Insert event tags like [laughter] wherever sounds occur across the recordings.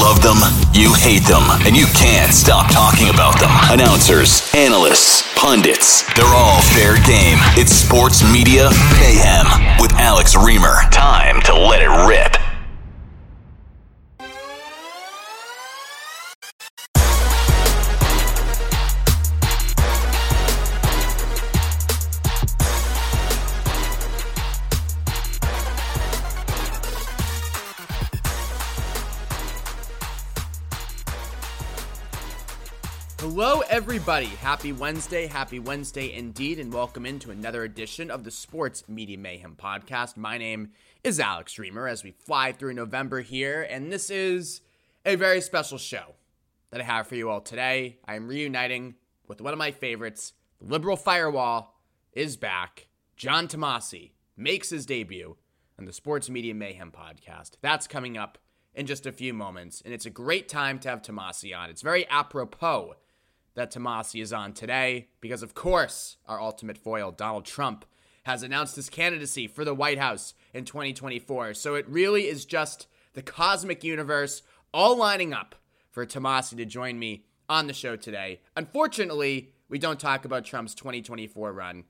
love them, you hate them, and you can't stop talking about them. Announcers, analysts, pundits, they're all fair game. It's Sports Media Mayhem with Alex Reimer. Time to let it rip. Hello, everybody. Happy Wednesday. Happy Wednesday indeed, and welcome into another edition of the Sports Media Mayhem podcast. My name is Alex Reimer as we fly through November here, and this is a very special show that I have for you all today. I am reuniting with one of my favorites. The Liberal Firewall is back. John Tomase makes his debut on the Sports Media Mayhem podcast. That's coming up in just a few moments, and it's a great time to have Tomase on. It's very apropos that Tomase is on today because, of course, our ultimate foil, Donald Trump, has announced his candidacy for the White House in 2024. So it really is just the cosmic universe all lining up for Tomase to join me on the show today. Unfortunately, we don't talk about Trump's 2024 run.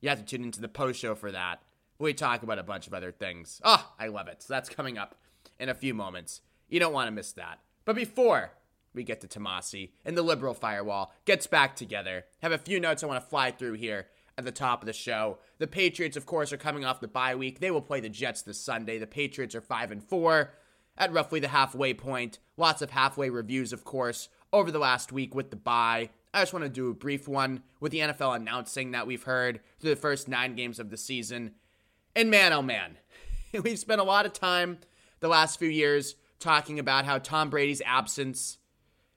You have to tune into the post show for that. We talk about a bunch of other things. Oh, I love it. So that's coming up in a few moments. You don't want to miss that. But before we get to Tomase and the liberal firewall gets back together. Have a few notes I want to fly through here at the top of the show. The Patriots, of course, are coming off the bye week. They will play the Jets this Sunday. The Patriots are five and four at roughly the halfway point. Lots of halfway reviews, of course, over the last week with the bye. I just want to do a brief one with the NFL announcing that we've heard through the first nine games of the season. And man, oh man, [laughs] we've spent a lot of time the last few years talking about how Tom Brady's absence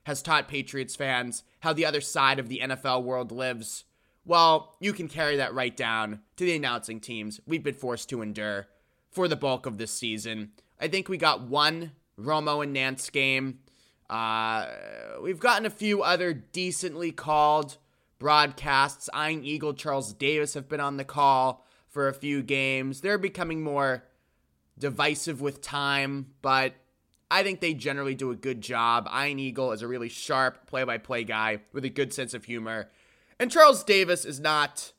has taught Patriots fans how the other side of the NFL world lives. Well, you can carry that right down to the announcing teams we've been forced to endure for the bulk of this season. I think we got one Romo and Nance game. Uh, we've gotten a few other decently called broadcasts. Ian Eagle, Charles Davis have been on the call for a few games. They're becoming more divisive with time, but I think they generally do a good job. Ian Eagle is a really sharp play by play guy with a good sense of humor. And Charles Davis is not.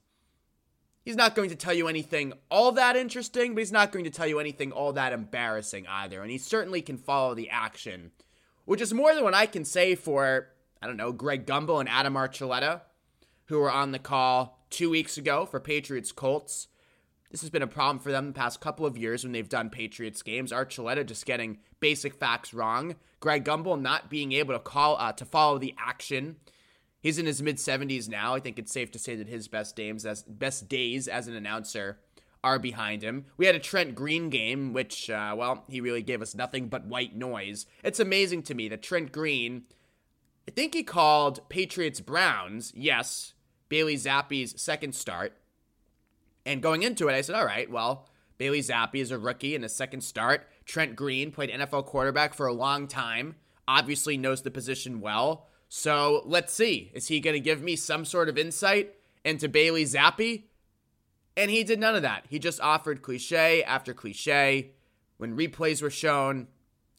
He's not going to tell you anything all that interesting, but he's not going to tell you anything all that embarrassing either. And he certainly can follow the action, which is more than what I can say for, I don't know, Greg Gumbel and Adam Archuleta, who were on the call two weeks ago for Patriots Colts. This has been a problem for them the past couple of years when they've done Patriots games. Archuleta just getting basic facts wrong. Greg Gumbel not being able to call uh, to follow the action. He's in his mid 70s now. I think it's safe to say that his best days as best days as an announcer are behind him. We had a Trent Green game, which uh, well, he really gave us nothing but white noise. It's amazing to me that Trent Green, I think he called Patriots Browns. Yes, Bailey Zappe's second start. And going into it, I said, all right, well, Bailey Zappe is a rookie in his second start. Trent Green played NFL quarterback for a long time, obviously knows the position well. So let's see. Is he going to give me some sort of insight into Bailey Zappe? And he did none of that. He just offered cliche after cliche. When replays were shown,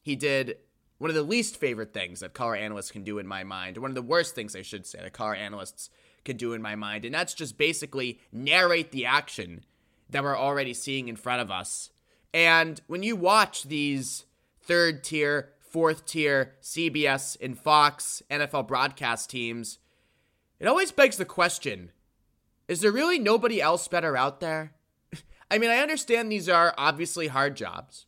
he did one of the least favorite things that color analysts can do in my mind, one of the worst things I should say that color analysts could do in my mind. And that's just basically narrate the action that we're already seeing in front of us. And when you watch these third tier, fourth tier CBS and Fox NFL broadcast teams, it always begs the question is there really nobody else better out there? [laughs] I mean, I understand these are obviously hard jobs.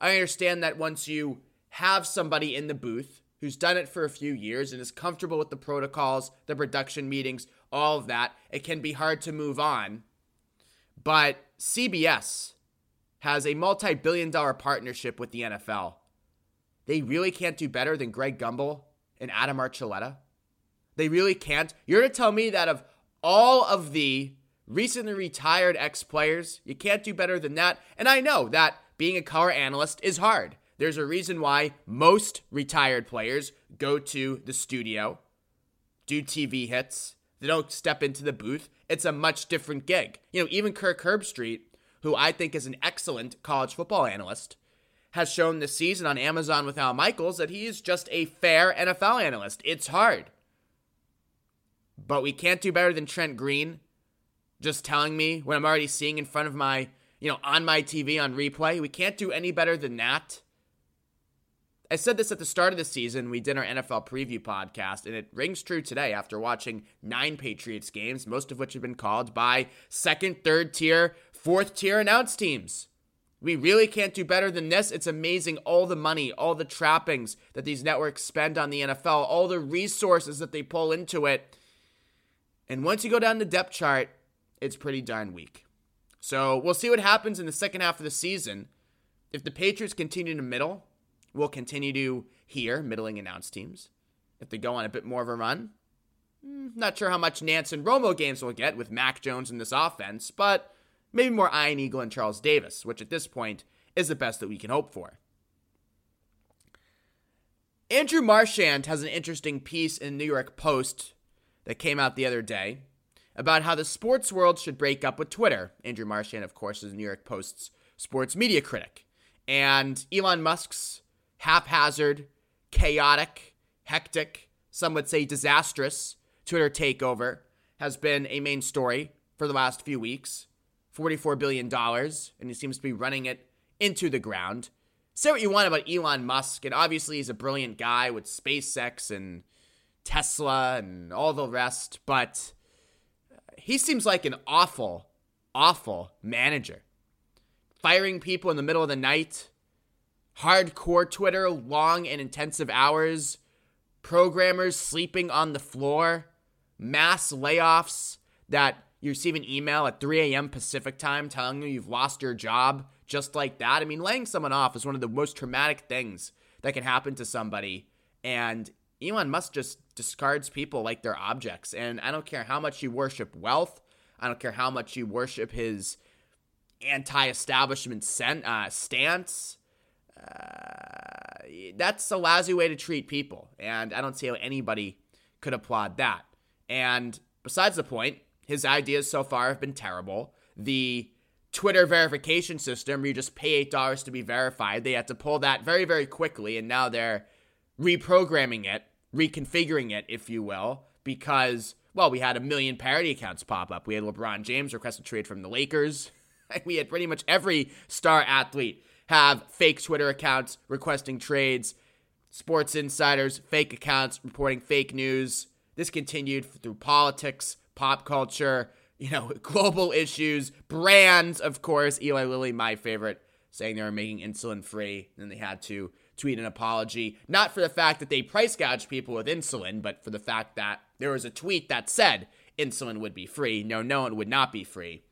I understand that once you have somebody in the booth who's done it for a few years and is comfortable with the protocols, the production meetings, all of that, it can be hard to move on. But CBS has a multi billion dollar partnership with the NFL. They really can't do better than Greg Gumbel and Adam Archuleta. They really can't. You're to tell me that of all of the recently retired ex players, you can't do better than that. And I know that being a color analyst is hard. There's a reason why most retired players go to the studio, do TV hits. They don't step into the booth. It's a much different gig. You know, even Kirk Herbstreit, who I think is an excellent college football analyst, has shown this season on Amazon with Al Michaels that he is just a fair NFL analyst. It's hard. But we can't do better than Trent Green just telling me when I'm already seeing in front of my, you know, on my TV on replay. We can't do any better than that. I said this at the start of the season. We did our NFL preview podcast, and it rings true today after watching nine Patriots games, most of which have been called by second, third tier, fourth tier announced teams. We really can't do better than this. It's amazing all the money, all the trappings that these networks spend on the NFL, all the resources that they pull into it. And once you go down the depth chart, it's pretty darn weak. So we'll see what happens in the second half of the season. If the Patriots continue to middle, we'll continue to hear middling announced teams. If they go on a bit more of a run, hmm, not sure how much Nance and Romo games we'll get with Mac Jones in this offense, but maybe more Ian Eagle and Charles Davis, which at this point is the best that we can hope for. Andrew Marchand has an interesting piece in New York Post that came out the other day about how the sports world should break up with Twitter. Andrew Marchand, of course, is New York Post's sports media critic. And Elon Musk's haphazard, chaotic, hectic, some would say disastrous Twitter takeover has been a main story for the last few weeks. $44 billion, and he seems to be running it into the ground. Say what you want about Elon Musk, and obviously he's a brilliant guy with SpaceX and Tesla and all the rest, but he seems like an awful, awful manager. Firing people in the middle of the night, hardcore Twitter, long and intensive hours, programmers sleeping on the floor, mass layoffs that you receive an email at 3 a.m. Pacific time telling you you've lost your job just like that. I mean, laying someone off is one of the most traumatic things that can happen to somebody. And Elon Musk just discards people like they're objects. And I don't care how much you worship wealth, I don't care how much you worship his anti establishment uh, stance. Uh, that's a lousy way to treat people. And I don't see how anybody could applaud that. And besides the point, his ideas so far have been terrible. The Twitter verification system, where you just pay $8 to be verified, they had to pull that very, very quickly, and now they're reprogramming it, reconfiguring it, if you will, because, well, we had a million parody accounts pop up. We had LeBron James request a trade from the Lakers. [laughs] We had pretty much every star athlete have fake Twitter accounts requesting trades, sports insiders, fake accounts reporting fake news. This continued through politics, pop culture, you know, [laughs] global issues, brands, of course. Eli Lilly, my favorite, saying they were making insulin free. Then they had to tweet an apology, not for the fact that they price gouged people with insulin, but for the fact that there was a tweet that said insulin would be free. No, no, it would not be free.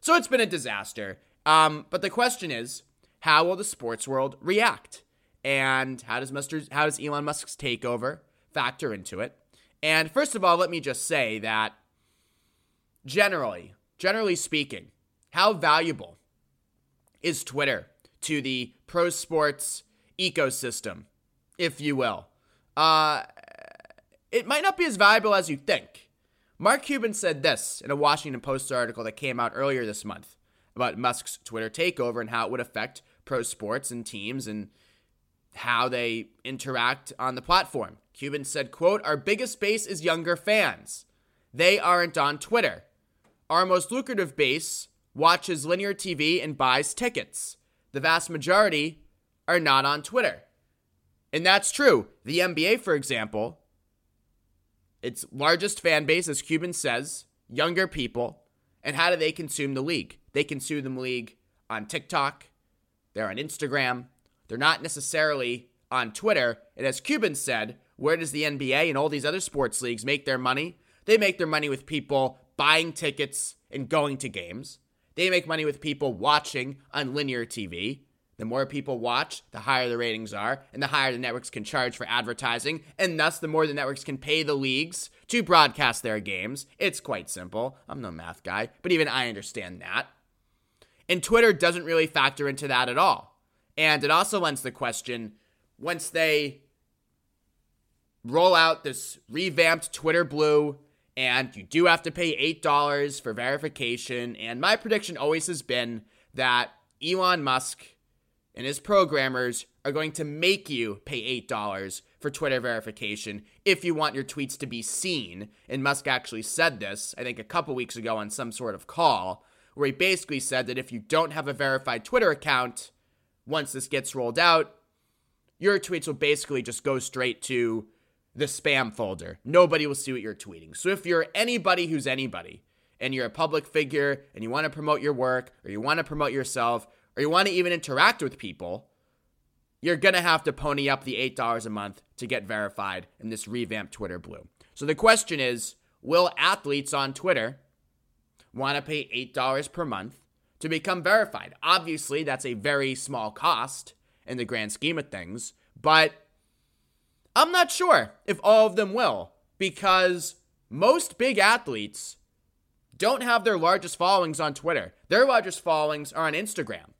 So it's been a disaster. Um, but the question is, how will the sports world react? And how does Mr. how does Elon Musk's takeover factor into it? And first of all, let me just say that generally, generally speaking, how valuable is Twitter to the pro sports ecosystem, if you will? Uh, it might not be as valuable as you think. Mark Cuban said this in a Washington Post article that came out earlier this month about Musk's Twitter takeover and how it would affect pro sports and teams and how they interact on the platform. Cuban said, quote, Our biggest base is younger fans. They aren't on Twitter. Our most lucrative base watches linear TV and buys tickets. The vast majority are not on Twitter. And that's true. The NBA, for example, its largest fan base, as Cuban says, younger people. And how do they consume the league? They consume the league on TikTok, they're on Instagram, they're not necessarily on Twitter. And as Cuban said, where does the NBA and all these other sports leagues make their money? They make their money with people buying tickets and going to games. They make money with people watching on linear TV. The more people watch, the higher the ratings are, and the higher the networks can charge for advertising, and thus the more the networks can pay the leagues to broadcast their games. It's quite simple. I'm no math guy, but even I understand that. And Twitter doesn't really factor into that at all. And it also lends the question once they roll out this revamped Twitter Blue and you do have to pay $8 for verification. And my prediction always has been that Elon Musk and his programmers are going to make you pay $8 for Twitter verification if you want your tweets to be seen. And Musk actually said this, I think, a couple weeks ago on some sort of call, where he basically said that if you don't have a verified Twitter account, once this gets rolled out, your tweets will basically just go straight to the spam folder. Nobody will see what you're tweeting. So if you're anybody who's anybody, and you're a public figure and you want to promote your work or you want to promote yourself or you want to even interact with people, you're going to have to pony up the $8 a month to get verified in this revamped Twitter Blue. So the question is will athletes on Twitter want to pay $8 per month to become verified? Obviously, that's a very small cost in the grand scheme of things, but I'm not sure if all of them will because most big athletes don't have their largest followings on Twitter. Their largest followings are on Instagram.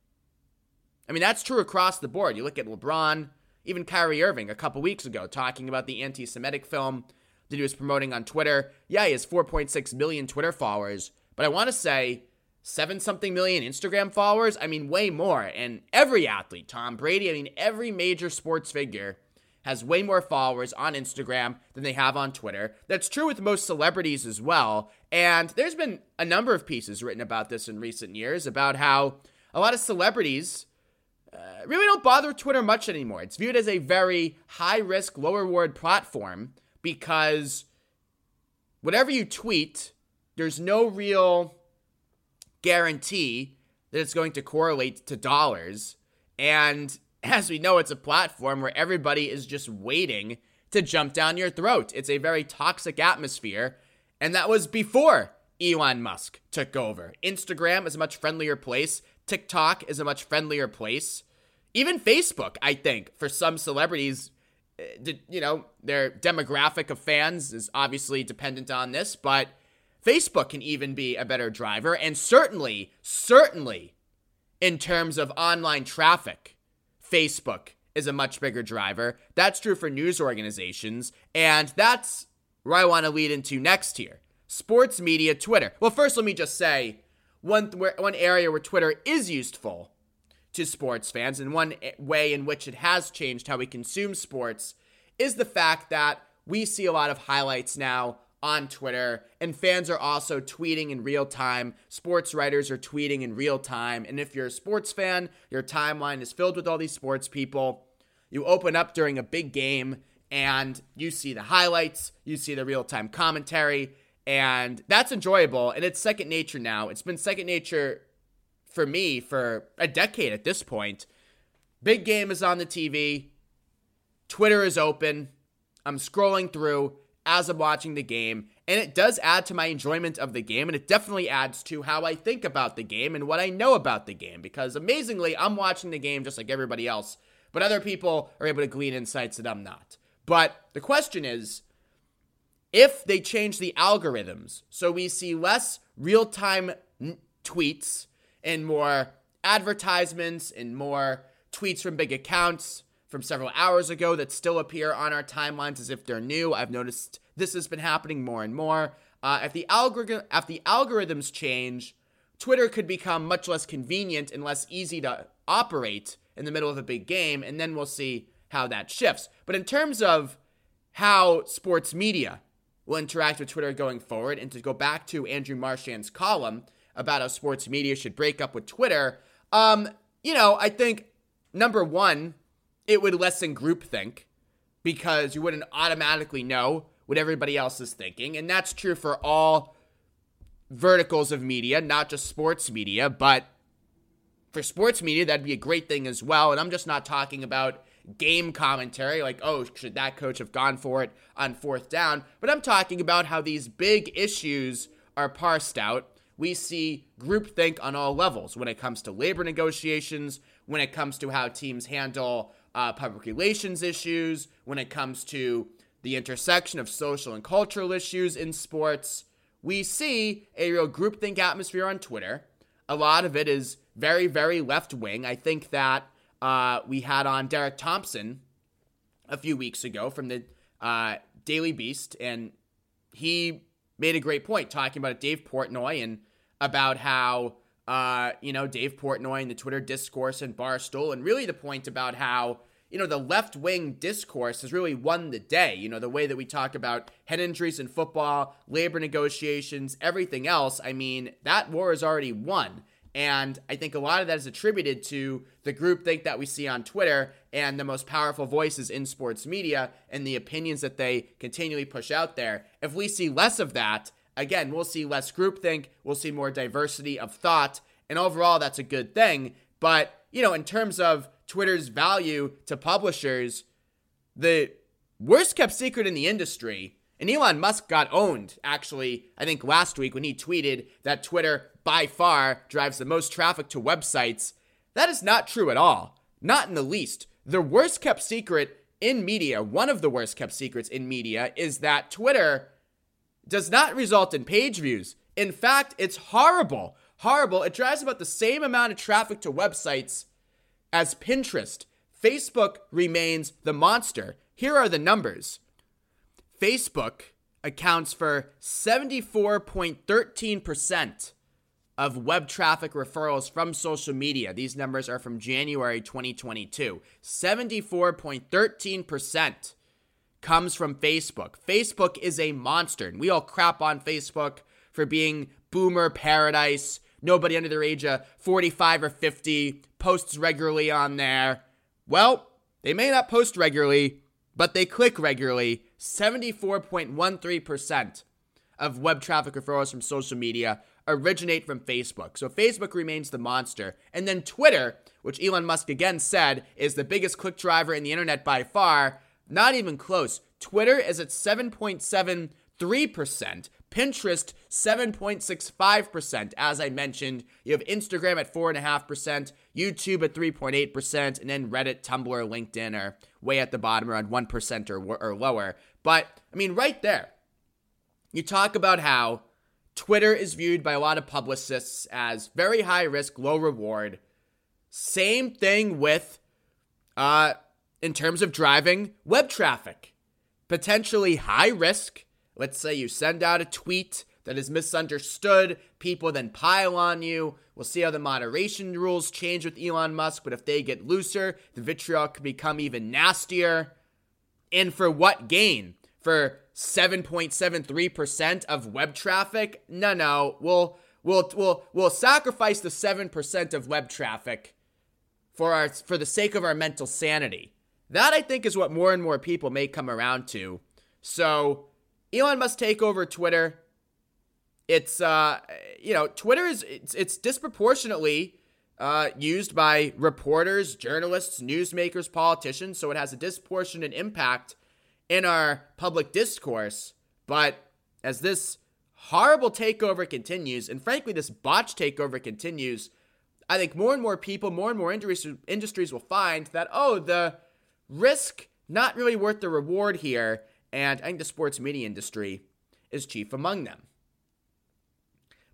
I mean, that's true across the board. You look at LeBron, even Kyrie Irving a couple weeks ago talking about the anti Semitic film that he was promoting on Twitter. Yeah, he has 4.6 million Twitter followers, but I want to say seven something million Instagram followers. I mean, way more. And every athlete, Tom Brady, I mean, every major sports figure has way more followers on Instagram than they have on Twitter. That's true with most celebrities as well. And there's been a number of pieces written about this in recent years about how a lot of celebrities uh, really don't bother Twitter much anymore. It's viewed as a very high risk, low reward platform because whatever you tweet, there's no real guarantee that it's going to correlate to dollars. And [laughs] as we know, it's a platform where everybody is just waiting to jump down your throat. It's a very toxic atmosphere. And that was before Elon Musk took over. Instagram is a much friendlier place. TikTok is a much friendlier place. Even Facebook, I think, for some celebrities, eh, you know, their demographic of fans is obviously dependent on this, but Facebook can even be a better driver. And certainly, certainly, in terms of online traffic, Facebook is a much bigger driver. That's true for news organizations. And that's where I want to lead into next here sports media, Twitter. Well, first, let me just say one, one area where Twitter is useful to sports fans and one eh, way in which it has changed how we consume sports is the fact that we see a lot of highlights now on Twitter, and fans are also tweeting in real time. Sports writers are tweeting in real time. And if you're a sports fan, your timeline is filled with all these sports people. You open up during a big game and you see the highlights, you see the real time commentary, and that's enjoyable. And it's second nature now. It's been second nature for me for a decade at this point. Big game is on the TV. Twitter is open. I'm scrolling through as I'm watching the game, and it does add to my enjoyment of the game, and it definitely adds to how I think about the game and what I know about the game. Because amazingly, I'm watching the game just like everybody else, but other people are able to glean insights that I'm not. But the question is if they change the algorithms so we see less real time n- tweets and more advertisements and more tweets from big accounts from several hours ago that still appear on our timelines as if they're new. I've noticed this has been happening more and more. Uh, if the algorithm, if the algorithms change, Twitter could become much less convenient and less easy to operate in the middle of a big game, and then we'll see how that shifts. But in terms of how sports media will interact with Twitter going forward, and to go back to Andrew Marchand's column about how sports media should break up with Twitter, um, you know, I think number one, it would lessen groupthink because you wouldn't automatically know what everybody else is thinking. And that's true for all verticals of media, not just sports media, but for sports media, that'd be a great thing as well. And I'm just not talking about game commentary, like, oh, should that coach have gone for it on fourth down? But I'm talking about how these big issues are parsed out. We see groupthink on all levels when it comes to labor negotiations, when it comes to how teams handle uh, public relations issues, when it comes to the intersection of social and cultural issues in sports. We see a real groupthink atmosphere on Twitter. A lot of it is very, very left wing. I think that uh, we had on Derek Thompson a few weeks ago from the uh, Daily Beast, and he made a great point talking about Dave Portnoy and about how uh, you know, Dave Portnoy and the Twitter discourse and Barstool, and really the point about how you know, the left wing discourse has really won the day. You know, the way that we talk about head injuries in football, labor negotiations, everything else. I mean, that war is already won. And I think a lot of that is attributed to the groupthink that we see on Twitter and the most powerful voices in sports media and the opinions that they continually push out there. If we see less of that, again, we'll see less groupthink, we'll see more diversity of thought, and overall, that's a good thing. But, you know, in terms of Twitter's value to publishers, the worst kept secret in the industry, and Elon Musk got owned, actually, I think last week when he tweeted that Twitter by far drives the most traffic to websites. That is not true at all. Not in the least. The worst kept secret in media, one of the worst kept secrets in media, is that Twitter does not result in page views. In fact, it's horrible. Horrible. It drives about the same amount of traffic to websites as Pinterest, Facebook remains the monster. Here are the numbers Facebook accounts for 74.13% of web traffic referrals from social media. These numbers are from January 2022. 74.13% comes from Facebook. Facebook is a monster, and we all crap on Facebook for being boomer paradise. Nobody under the age of 45 or 50 posts regularly on there. Well, they may not post regularly, but they click regularly. 74.13% of web traffic referrals from social media originate from Facebook. So Facebook remains the monster. And then Twitter, which Elon Musk again said is the biggest click driver in the internet by far, not even close. Twitter is at 7.73%. Pinterest, 7.65%. As I mentioned, you have Instagram at 4.5%, YouTube at 3.8%, and then Reddit, Tumblr, LinkedIn are way at the bottom, around 1% or, or lower. But, I mean, right there, you talk about how Twitter is viewed by a lot of publicists as very high risk, low reward. Same thing with, uh, in terms of driving web traffic. Potentially high risk, Let's say you send out a tweet that is misunderstood, people then pile on you. We'll see how the moderation rules change with Elon Musk, but if they get looser, the vitriol could become even nastier. And for what gain? For 7.73% of web traffic? No, no. We'll we'll we'll we'll sacrifice the 7% of web traffic for our for the sake of our mental sanity. That I think is what more and more people may come around to. So, Elon Musk take over Twitter. It's uh, you know, Twitter is it's, it's disproportionately uh, used by reporters, journalists, newsmakers, politicians, so it has a disproportionate impact in our public discourse. But as this horrible takeover continues, and frankly, this botch takeover continues, I think more and more people, more and more industries will find that, oh, the risk not really worth the reward here and I think the sports media industry is chief among them.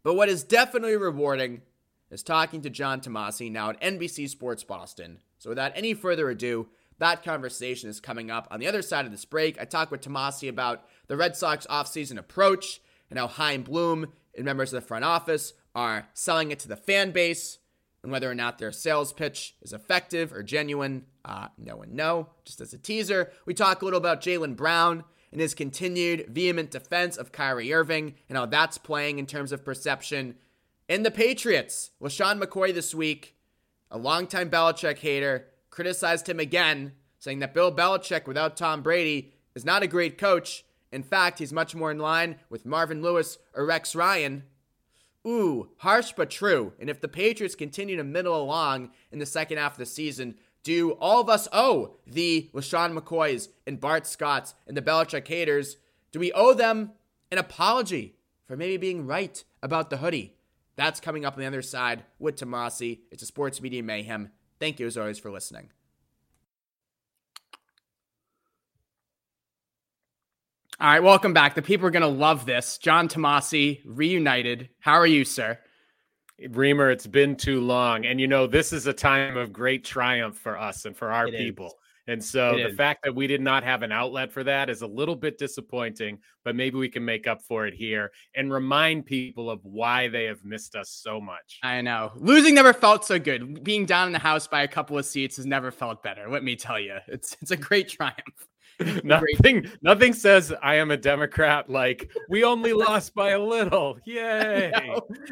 But what is definitely rewarding is talking to John Tomase now at NBC Sports Boston. So without any further ado, that conversation is coming up. On the other side of this break, I talk with Tomase about the Red Sox offseason approach and how Chaim Bloom and members of the front office are selling it to the fan base and whether or not their sales pitch is effective or genuine. Uh, no and no. Just as a teaser, we talk a little about Jaylen Brown and his continued vehement defense of Kyrie Irving and how that's playing in terms of perception. And the Patriots, LeSean McCoy this week, a longtime Belichick hater, criticized him again, saying that Bill Belichick without Tom Brady is not a great coach. In fact, he's much more in line with Marvin Lewis or Rex Ryan. Ooh, harsh but true. And if the Patriots continue to middle along in the second half of the season, do all of us owe the LeSean McCoys and Bart Scotts and the Belichick haters? Do we owe them an apology for maybe being right about the hoodie? That's coming up on the other side with Tomase. It's a sports media mayhem. Thank you as always for listening. All right, welcome back. The people are going to love this. John Tomase reunited. How are you, sir? Reimer, it's been too long. And you know, this is a time of great triumph for us and for our it people. Is. And so it the is. fact that we did not have an outlet for that is a little bit disappointing, but maybe we can make up for it here and remind people of why they have missed us so much. I know. Losing never felt so good. Being down in the house by a couple of seats has never felt better. Let me tell you. It's it's a great [laughs] triumph. [laughs] nothing nothing says I am a Democrat like we only [laughs] lost by a little. Yay.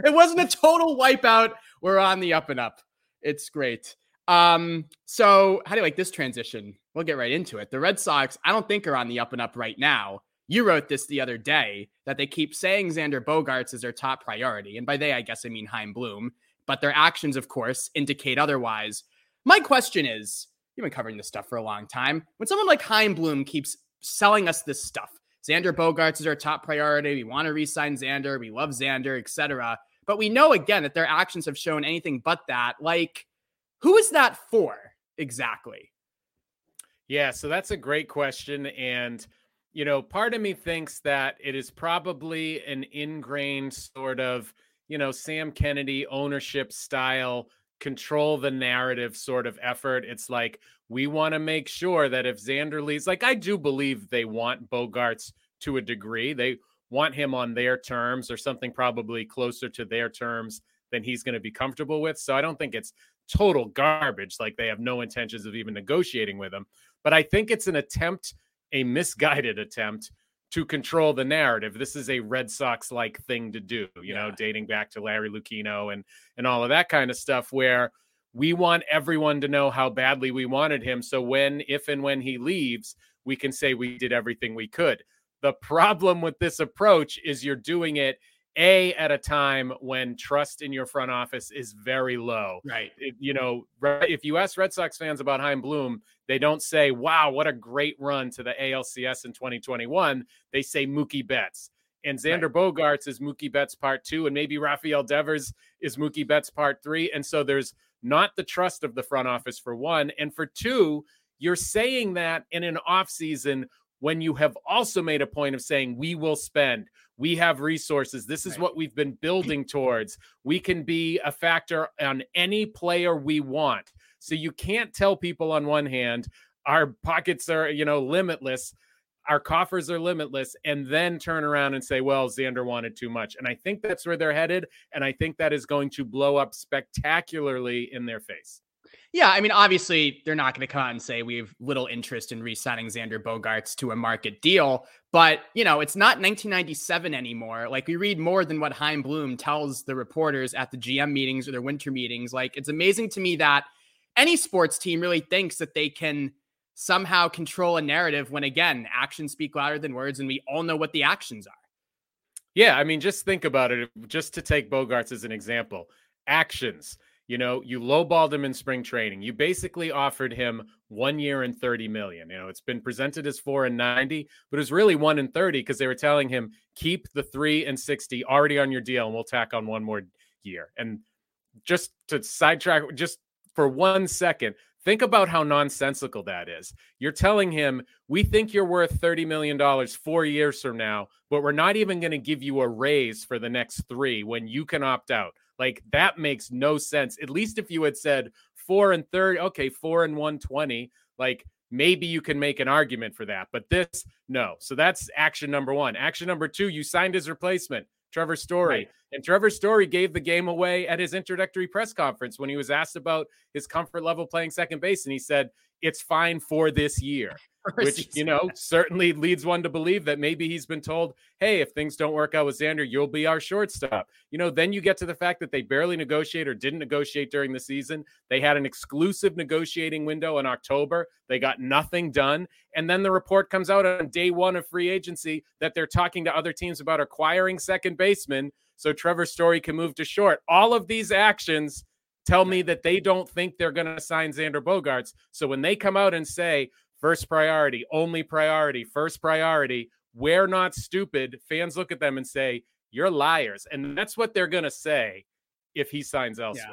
It wasn't a total wipeout. We're on the up and up. It's great. Um, so how do you like this transition? We'll get right into it. The Red Sox, I don't think are on the up and up right now. You wrote this the other day that they keep saying Xander Bogaerts is their top priority. And by they, I guess I mean Chaim Bloom, but their actions, of course, indicate otherwise. My question is you've been covering this stuff for a long time. When someone like Chaim Bloom keeps selling us this stuff, Xander Bogaerts is our top priority. We want to re-sign Xander. We love Xander, etc. But we know again that their actions have shown anything but that. Like, who is that for exactly? Yeah, so that's a great question. And, you know, part of me thinks that it is probably an ingrained sort of, you know, Sam Kennedy ownership style control the narrative sort of effort. It's like we want to make sure that if Xander leaves, like I do believe they want Bogaerts to a degree. They want him on their terms or something probably closer to their terms than he's going to be comfortable with. So I don't think it's total garbage. Like they have no intentions of even negotiating with him. But I think it's an attempt, a misguided attempt to control the narrative. This is a Red Sox like thing to do, you yeah. know, dating back to Larry Lucchino and and all of that kind of stuff where we want everyone to know how badly we wanted him so when if and when he leaves, we can say we did everything we could. The problem with this approach is you're doing it a at a time when trust in your front office is very low. Right. It, you know, if you ask Red Sox fans about Chaim Bloom, they don't say, "Wow, what a great run to the ALCS in 2021." They say Mookie Betts. And Xander right. Bogaerts is Mookie Betts part two, and maybe Rafael Devers is Mookie Betts part three. And so there's not the trust of the front office for one. And for two, you're saying that in an offseason when you have also made a point of saying, we will spend, we have resources. This is right. what we've been building towards. We can be a factor on any player we want. So you can't tell people on one hand, our pockets are, you know, limitless, our coffers are limitless, and then turn around and say, well, Xander wanted too much. And I think that's where they're headed. And I think that is going to blow up spectacularly in their face. Yeah, I mean, obviously, they're not going to come out and say we have little interest in re-signing Xander Bogaerts to a market deal. But you know, it's not 1997 anymore. Like we read more than what Chaim Bloom tells the reporters at the GM meetings or their winter meetings. Like it's amazing to me that any sports team really thinks that they can somehow control a narrative when again actions speak louder than words, and we all know what the actions are. Yeah, I mean, just think about it. Just to take bogaerts as an example, actions you know, you lowballed him in spring training. You basically offered him one year and 30 million. You know, it's been presented as four and 90, but it was really one and 30 because they were telling him, keep the three and 60 already on your deal and we'll tack on one more year. And just to sidetrack, just for one second, think about how nonsensical that is. You're telling him, we think you're worth $30 million four years from now, but we're not even going to give you a raise for the next three when you can opt out. Like that makes no sense. At least if you had said four and third, okay, four and 120, like maybe you can make an argument for that. But this, no. So that's action number one. Action number two, you signed his replacement. Trevor Story. Right. And Trevor Story gave the game away at his introductory press conference when he was asked about his comfort level playing second base. And he said, It's fine for this year which you know certainly leads one to believe that maybe he's been told, "Hey, if things don't work out with Xander, you'll be our shortstop." You know, then you get to the fact that they barely negotiate or didn't negotiate during the season. They had an exclusive negotiating window in October. They got nothing done, and then the report comes out on day one of free agency that they're talking to other teams about acquiring second baseman so Trevor Story can move to short. All of these actions tell me that they don't think they're going to sign Xander Bogaerts. So when they come out and say, first priority, only priority, first priority. We're not stupid. Fans look at them and say, You're liars. And that's what they're going to say if he signs elsewhere.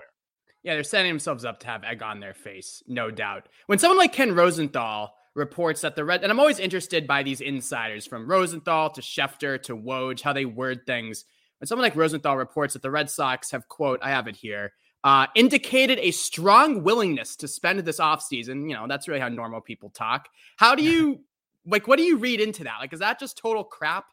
Yeah. yeah, they're setting themselves up to have egg on their face, no doubt. When someone like Ken Rosenthal reports that the Red, and I'm always interested by these insiders from Rosenthal to Schefter to Woj, how they word things. When someone like Rosenthal reports that the Red Sox have, quote, I have it here, uh, indicated a strong willingness to spend this offseason. You know, that's really how normal people talk. How do you, [laughs] like, what do you read into that? Like, is that just total crap?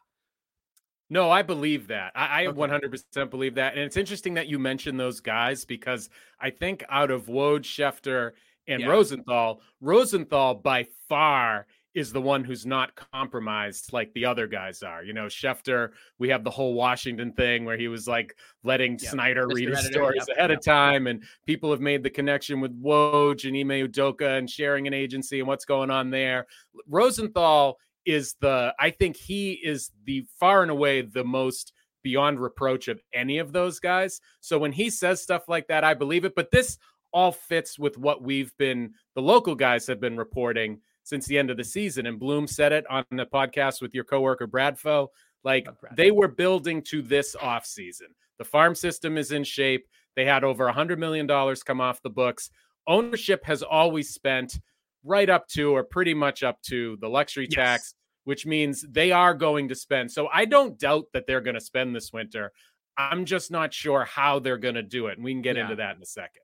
No, I believe that. I, I okay. 100% believe that. And it's interesting that you mentioned those guys because I think out of Woj, Schefter, and yeah. Rosenthal, Rosenthal by far is the one who's not compromised like the other guys are. You know, Schefter, we have the whole Washington thing where he was like letting yep. Snyder Mr. read his stories yep. ahead yep. of time. And people have made the connection with Woj and Ime Udoka and sharing an agency and what's going on there. Rosenthal is the, I think he is the far and away the most beyond reproach of any of those guys. So when he says stuff like that, I believe it. But this all fits with what we've been, the local guys have been reporting since the end of the season. And Bloom said it on the podcast with your coworker Bradfo. Like they were building to this offseason. The farm system is in shape. They had over a $100 million come off the books. Ownership has always spent right up to or pretty much up to the luxury yes. tax, which means they are going to spend. So I don't doubt that they're going to spend this winter. I'm just not sure how they're going to do it. And we can get yeah. into that in a second.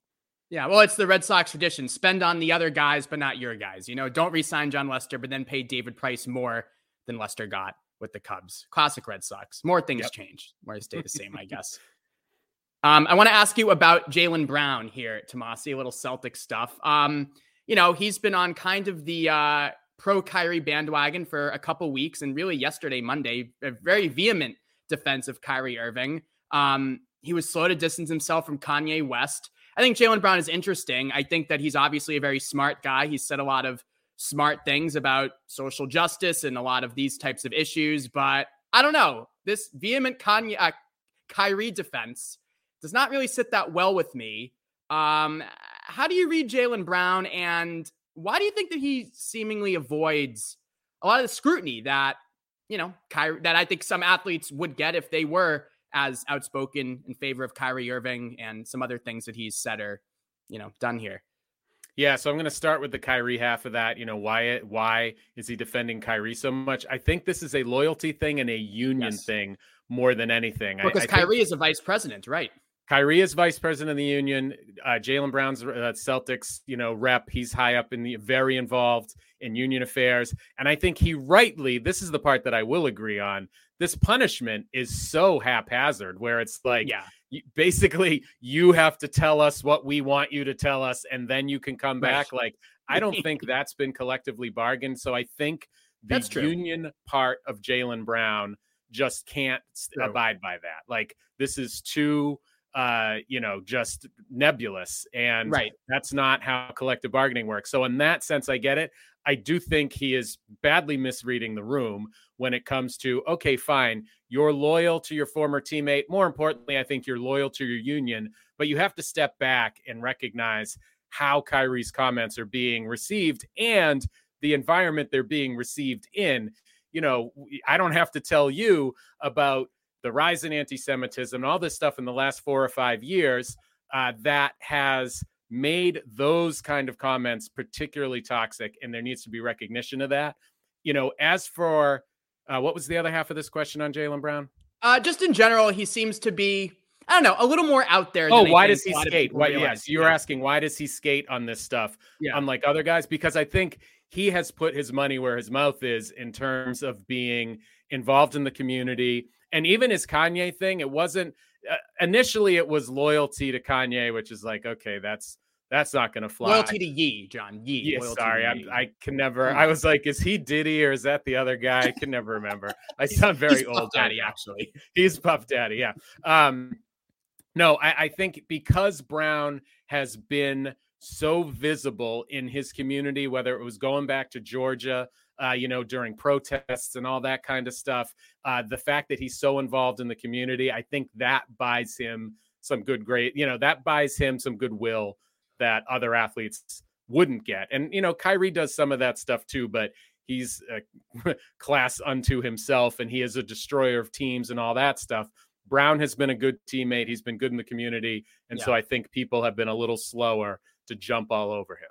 Yeah, well, it's the Red Sox tradition. Spend on the other guys, but not your guys. You know, don't resign Jon Lester, but then pay David Price more than Lester got with the Cubs. Classic Red Sox. More things yep. change, more stay the same, I guess. [laughs] Um, I want to ask you about Jaylen Brown here, Tomase, a little Celtic stuff. Um, you know, he's been on kind of the uh, pro Kyrie bandwagon for a couple weeks, and really yesterday, Monday, a very vehement defense of Kyrie Irving. Um, he was slow to distance himself from Kanye West. I think Jaylen Brown is interesting. I think that he's obviously a very smart guy. He's said a lot of smart things about social justice and a lot of these types of issues, but I don't know. This vehement Kanye, uh, Kyrie defense does not really sit that well with me. Um, how do you read Jaylen Brown, and why do you think that he seemingly avoids a lot of the scrutiny that you know Kyrie, that I think some athletes would get if they were as outspoken in favor of Kyrie Irving and some other things that he's said or, you know, done here. Yeah, so I'm going to start with the Kyrie half of that. You know, why why is he defending Kyrie so much? I think this is a loyalty thing and a union yes. thing more than anything. Because I, I Kyrie is a vice president, right? Kyrie is vice president of the union. Uh, Jaylen Brown's uh, Celtics, you know, rep. He's high up in the very involved in union affairs, and I think he rightly. This is the part that I will agree on. This punishment is so haphazard, where it's like, yeah, basically you have to tell us what we want you to tell us, and then you can come right. back. Like, I don't think [laughs] that's been collectively bargained. So I think the union part of jaylen Brown just can't True. abide by that. Like, this is too uh, you know, just nebulous. And right. that's not how collective bargaining works. So, in that sense, I get it. I do think he is badly misreading the room when it comes to, okay, fine, you're loyal to your former teammate. More importantly, I think you're loyal to your union, but you have to step back and recognize how Kyrie's comments are being received and the environment they're being received in. You know, I don't have to tell you about the rise in anti-Semitism, and all this stuff in the last four or five years uh, that has made those kind of comments particularly toxic, and there needs to be recognition of that. You know, as for uh, what was the other half of this question on Jaylen Brown? Uh, just in general, he seems to be. I don't know, a little more out there. Oh, why does he skate? Why, yes, you're yeah. asking why does he skate on this stuff, yeah. unlike other guys? Because I think he has put his money where his mouth is in terms of being involved in the community, and even his Kanye thing, it wasn't uh, initially it was loyalty to Kanye, which is like, okay, that's that's not going to fly. Loyalty to Ye, John. Ye. Yeah, sorry, I, I, can never. I was like, is he Diddy or is that the other guy? I can never remember. I sound very old. Daddy, actually. [laughs] He's Puff Daddy. Yeah. Um, no, I, I think because Brown has been so visible in his community, whether it was going back to Georgia uh, you know, during protests and all that kind of stuff. Uh, the fact that he's so involved in the community, I think that buys him some good, great, you know, that buys him some goodwill that other athletes wouldn't get. And, you know, Kyrie does some of that stuff too, but he's a [laughs] class unto himself and he is a destroyer of teams and all that stuff. Brown has been a good teammate. He's been good in the community. And yeah. so I think people have been a little slower to jump all over him.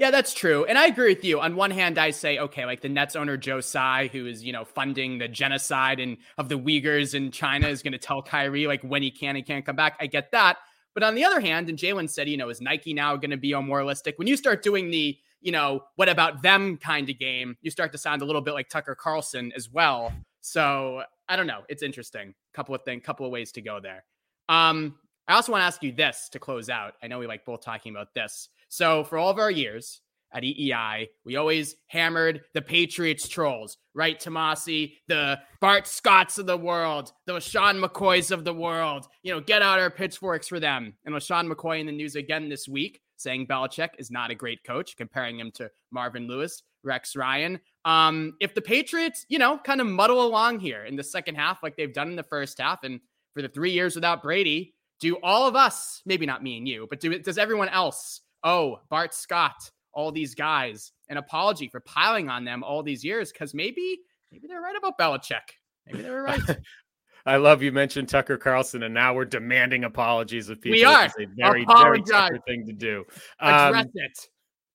Yeah, that's true. And I agree with you. On one hand, I say, okay, like the Nets owner Joe Tsai, who is, you know, funding the genocide and of the Uyghurs in China is going to tell Kyrie like when he can, and can't come back. I get that. But on the other hand, and Jaylen said, you know, is Nike now going to be more realistic? When you start doing the, you know, what about them kind of game, you start to sound a little bit like Tucker Carlson as well. So I don't know. It's interesting. Couple of things, couple of ways to go there. Um, I also want to ask you this to close out. I know we like both talking about this. So for all of our years, at EEI, we always hammered the Patriots trolls, right? Tomase, the Bart Scotts of the world, the LeSean McCoys of the world. You know, get out our pitchforks for them. And LeSean McCoy in the news again this week saying Belichick is not a great coach, comparing him to Marvin Lewis, Rex Ryan. Um, if the Patriots, you know, kind of muddle along here in the second half like they've done in the first half, and for the three years without Brady, do all of us, maybe not me and you, but do does everyone else? Oh, Bart Scott, all these guys an apology for piling on them all these years because maybe maybe they're right about Belichick. Maybe they were right. [laughs] I love you mentioned Tucker Carlson, and now we're demanding apologies of people. We are. a very, Apologize. very thing to do. Address um, it.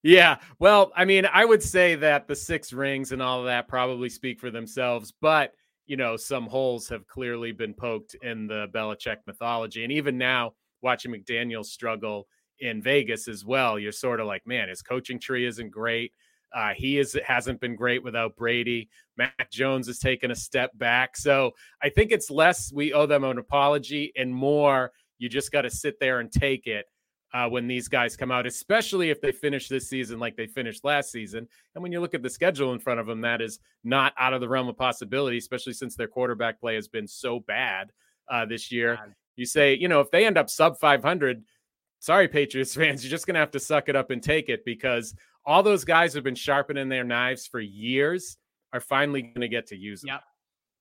Yeah. Well, I mean, I would say that the six rings and all of that probably speak for themselves, but you know, some holes have clearly been poked in the Belichick mythology. And even now, watching McDaniels struggle in Vegas as well, you're sort of like, man, his coaching tree isn't great. Uh, he is hasn't been great without Brady. Mac Jones has taken a step back. So I think it's less we owe them an apology and more you just got to sit there and take it uh, when these guys come out, especially if they finish this season like they finished last season. And when you look at the schedule in front of them, that is not out of the realm of possibility, especially since their quarterback play has been so bad uh, this year. You say, you know, if they end up sub 500, sorry, Patriots [laughs] fans, you're just going to have to suck it up and take it because all those guys who've been sharpening their knives for years are finally going to get to use them. Yep,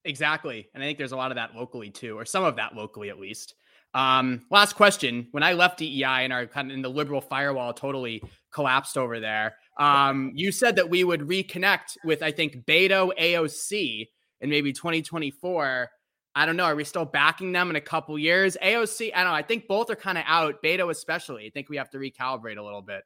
exactly. And I think there's a lot of that locally too, or some of that locally at least. Um, last question. When I left DEI and our kind of in the liberal firewall totally collapsed over there, um, you said that we would reconnect with, I think, Beto AOC in maybe 2024. I don't know. Are we still backing them in a couple years? AOC, I don't know. I think both are kind of out. Beto, especially. I think we have to recalibrate a little bit.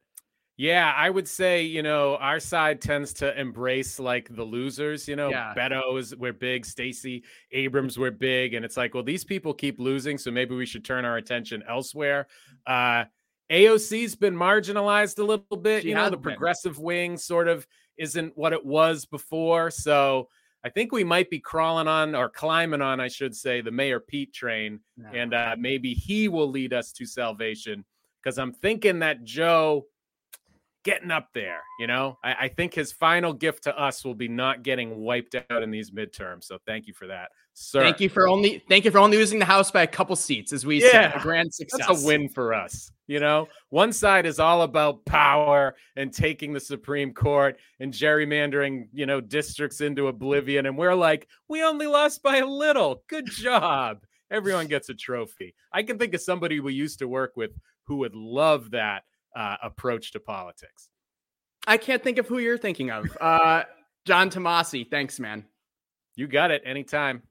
Yeah, I would say, you know, our side tends to embrace like the losers, you know, yeah. Beto's we're big, Stacey Abrams we're big, and it's like, well, these people keep losing, so maybe we should turn our attention elsewhere. Uh AOC's been marginalized a little bit, she you know, the been. progressive wing sort of isn't what it was before. So I think we might be crawling on or climbing on, I should say, the Mayor Pete train, no. and uh, maybe he will lead us to salvation. Because I'm thinking that Joe getting up there. You know, I, I, think his final gift to us will be not getting wiped out in these midterms. So thank you for that, sir. Thank you for only thank you for only losing the House by a couple seats, as we yeah, said, a grand success. That's a win for us. You know, one side is all about power and taking the Supreme Court and gerrymandering, you know, districts into oblivion, and we're like, we only lost by a little. Good job. Everyone gets a trophy. I can think of somebody we used to work with who would love that uh, approach to politics. I can't think of who you're thinking of. Uh, John Tomase, thanks, man. You got it anytime.